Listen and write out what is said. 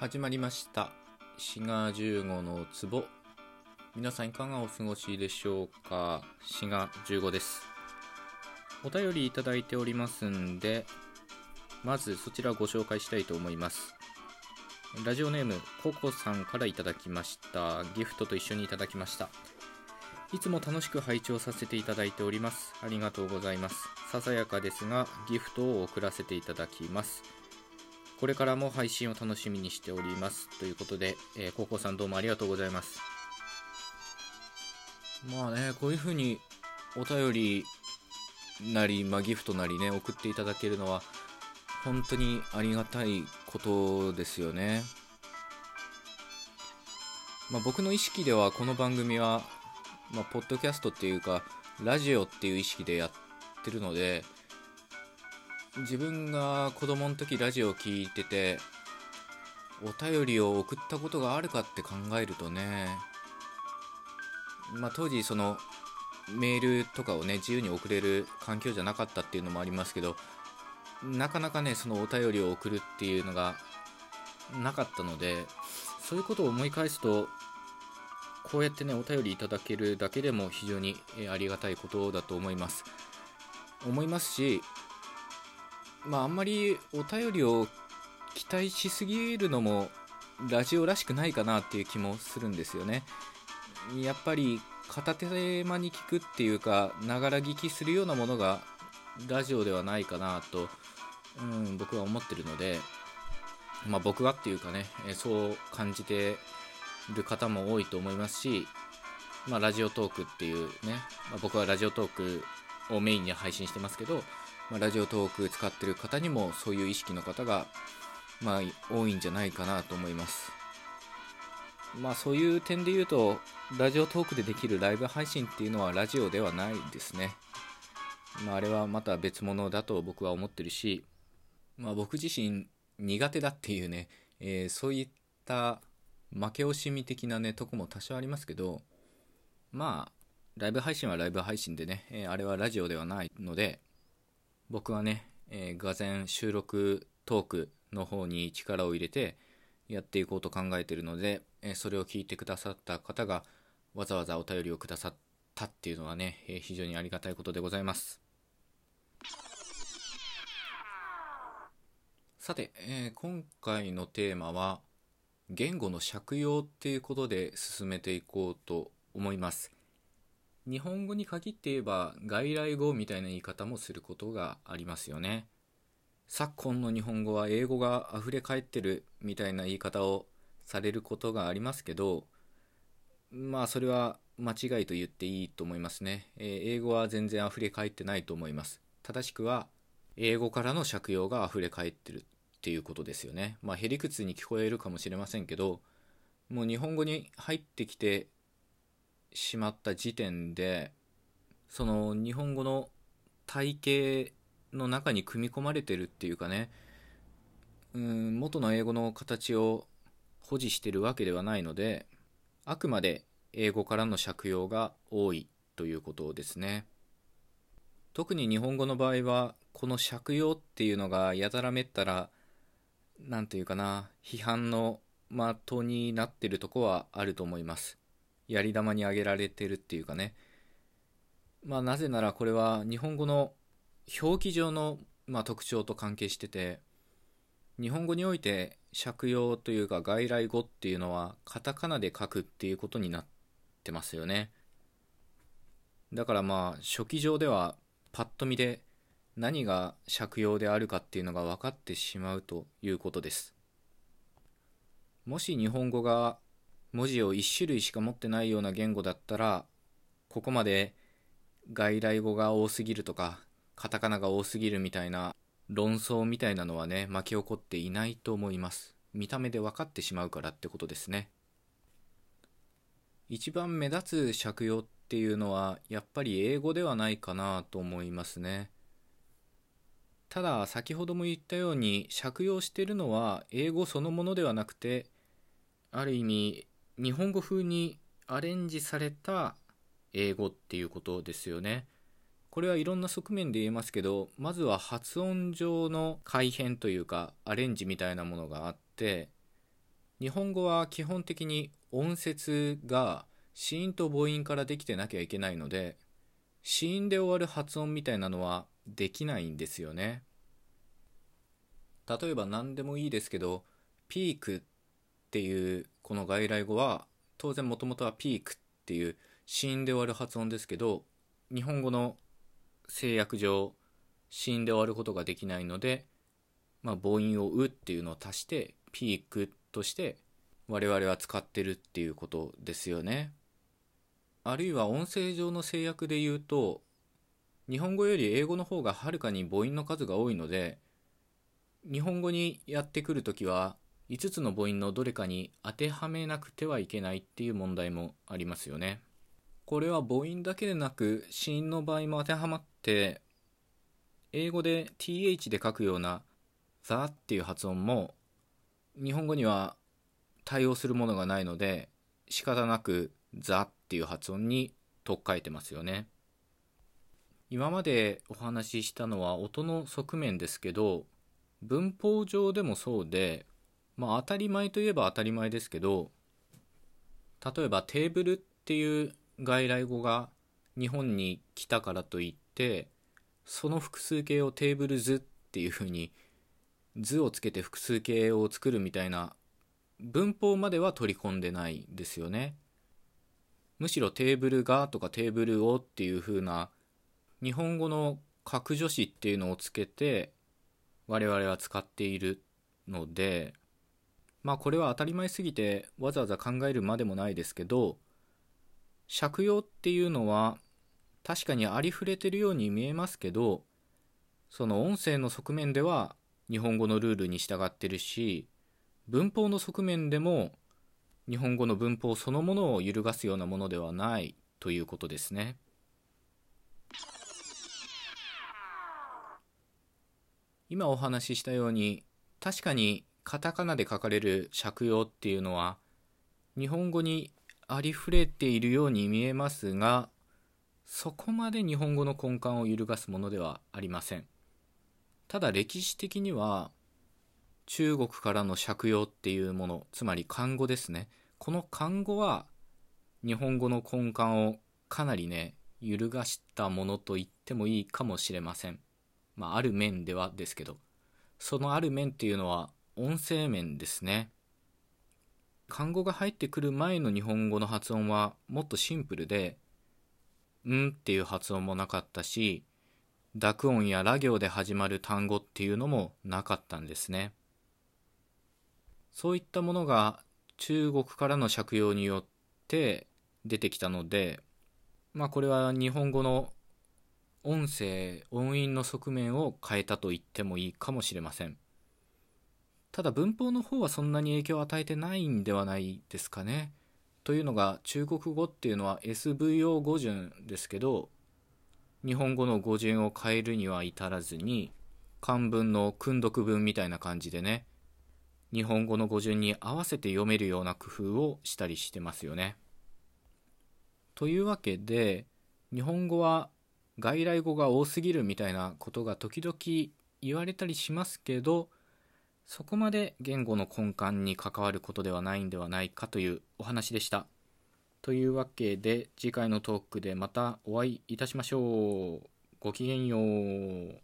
始まりました。滋賀15の壺。皆さんいかがお過ごしでしょうか？滋賀15です。お便りいただいておりますんでまずそちらをご紹介したいと思います。ラジオネームココさんからいただきました。ギフトと一緒にいただきました。いつも楽しく拝聴させていただいております。ありがとうございます。ささやかですがギフトを送らせていただきます。これからも配信を楽しみにしております。ということで、えー、高校さんどうもありがとうございます。まあねこういう風にお便りなり、まあ、ギフトなりね送っていただけるのは本当にありがたいことですよね。まあ、僕の意識ではこの番組は、まあ、ポッドキャストっていうかラジオっていう意識でやってるので自分が子供の時ラジオを聴いててお便りを送ったことがあるかって考えるとねまあ当時そのメールとかをね自由に送れる環境じゃなかったっていうのもありますけどなかなかねそのお便りを送るっていうのがなかったのでそういうことを思い返すとこうやってねお便りいただけるだけでも非常にありがたいことだと思います。思いますしまああんまりお便りを期待しすぎるのもラジオらしくないかなっていう気もするんですよね。やっぱり片手間に聞くっていうかながら聞きするようなものがラジオではないかなと、うん、僕は思ってるのでまあ僕はっていうかねそう感じてる方も多いと思いますしまあラジオトークっていうね、まあ、僕はラジオトークをメインに配信してますけどまあ、ラジオトーク使ってる方にもそういう意識の方が、まあ、多いんじゃないかなと思います。まあそういう点で言うと、ラジオトークでできるライブ配信っていうのはラジオではないですね。まああれはまた別物だと僕は思ってるし、まあ僕自身苦手だっていうね、えー、そういった負け惜しみ的なね、とこも多少ありますけど、まあ、ライブ配信はライブ配信でね、えー、あれはラジオではないので、僕はね、えー、がぜ収録トークの方に力を入れてやっていこうと考えているので、えー、それを聞いてくださった方がわざわざお便りをくださったっていうのはね、えー、非常にありがたいことでございます。さて、えー、今回のテーマは言語の借用っていうことで進めていこうと思います。日本語に限って言えば外来語みたいな言い方もすることがありますよね。昨今の日本語は英語が溢れ返ってるみたいな言い方をされることがありますけどまあそれは間違いと言っていいと思いますね、えー、英語は全然溢れ返ってないと思います。正しくは英語からの借用が溢れ返ってるっていうことですよね。まあへりくつに聞こえるかもしれませんけどもう日本語に入ってきてしまった時点でその日本語の体系の中に組み込まれてるっていうかねうん元の英語の形を保持してるわけではないのであくまで英語からの借用が多いということですね。特に日本語の場合はこの借用っていうのがやたらめったら何て言うかな批判の的になってるとこはあると思います。やり玉に挙げられてるっていうかね。まあなぜならこれは日本語の表記上の、まあ、特徴と関係してて日本語において借用というか外来語っていうのはカタカナで書くっていうことになってますよね。だからまあ初期上ではパッと見で何が借用であるかっていうのが分かってしまうということです。もし日本語が文字を1種類しか持ってないような言語だったらここまで外来語が多すぎるとかカタカナが多すぎるみたいな論争みたいなのはね巻き起こっていないと思います。見た目で分かってしまうからってことですね。一番目立つ借用っていうのはやっぱり英語ではないかなと思いますね。ただ先ほども言ったように借用してるのは英語そのものではなくてある意味日本語風にアレンジされた英語っていうことですよね。これはいろんな側面で言えますけど、まずは発音上の改変というか、アレンジみたいなものがあって、日本語は基本的に音節が子音と母音からできてなきゃいけないので子音で終わる発音みたいなのはできないんですよね例えば何でもいいですけどピークっていうこの外来語は当然もともとはピークっていう子音で終わる発音ですけど日本語の制約上子音で終わることができないので、まあ、母音を「う」っていうのを足してピークとして我々は使ってるっていうことですよね。あるいは音声上の制約で言うと日本語より英語の方がはるかに母音の数が多いので日本語にやってくるときは5つの母音のどれかに当てはめなくてはいけないっていう問題もありますよね。これは母音だけでなく子音の場合も当てはまって英語で th で書くような the っていう発音も日本語には対応するものがないので仕方なく the っていう発音に取っ換えてますよね今までお話ししたのは音の側面ですけど文法上でもそうでまあ当たり前といえば当たり前ですけど例えばテーブルっていう外来語が日本に来たからといってその複数形をテーブル図っていうふうに図をつけて複数形を作るみたいな文法までは取り込んでないですよね。むしろテーブルがとかテーブルをっていうふうな日本語の格助詞っていうのをつけて我々は使っているのでまあこれは当たり前すぎてわざわざ考えるまでもないですけど借用っていうのは確かにありふれてるように見えますけどその音声の側面では日本語のルールに従ってるし文法の側面でも日本語の文法そのものを揺るがすようなものではないということですね。今お話ししたように確かにカタカナで書かれる借用っていうのは日本語にありふれているように見えますがそこまで日本語の根幹を揺るがすものではありません。ただ歴史的には中国からの借用っていうものつまり漢語ですね。この漢語は日本語の根幹をかなりね揺るがしたものと言ってもいいかもしれません。まあある面ではですけどそのある面っていうのは音声面ですね。漢語が入ってくる前の日本語の発音はもっとシンプルで「ん」っていう発音もなかったし濁音やラ行で始まる単語っていうのもなかったんですね。そういったものが中国からの借用によって出てきたのでまあこれは日本語の音声音韻の側面を変えたと言ってもいいかもしれません。ただ文法の方はそんなに影響を与えてないんではないですかね。というのが中国語っていうのは SVO 語順ですけど日本語の語順を変えるには至らずに漢文の訓読文みたいな感じでね日本語の語順に合わせて読めるような工夫をしたりしてますよね。というわけで日本語は外来語が多すぎるみたいなことが時々言われたりしますけどそこまで言語の根幹に関わることではないんではないかというお話でした。というわけで次回のトークでまたお会いいたしましょう。ごきげんよう。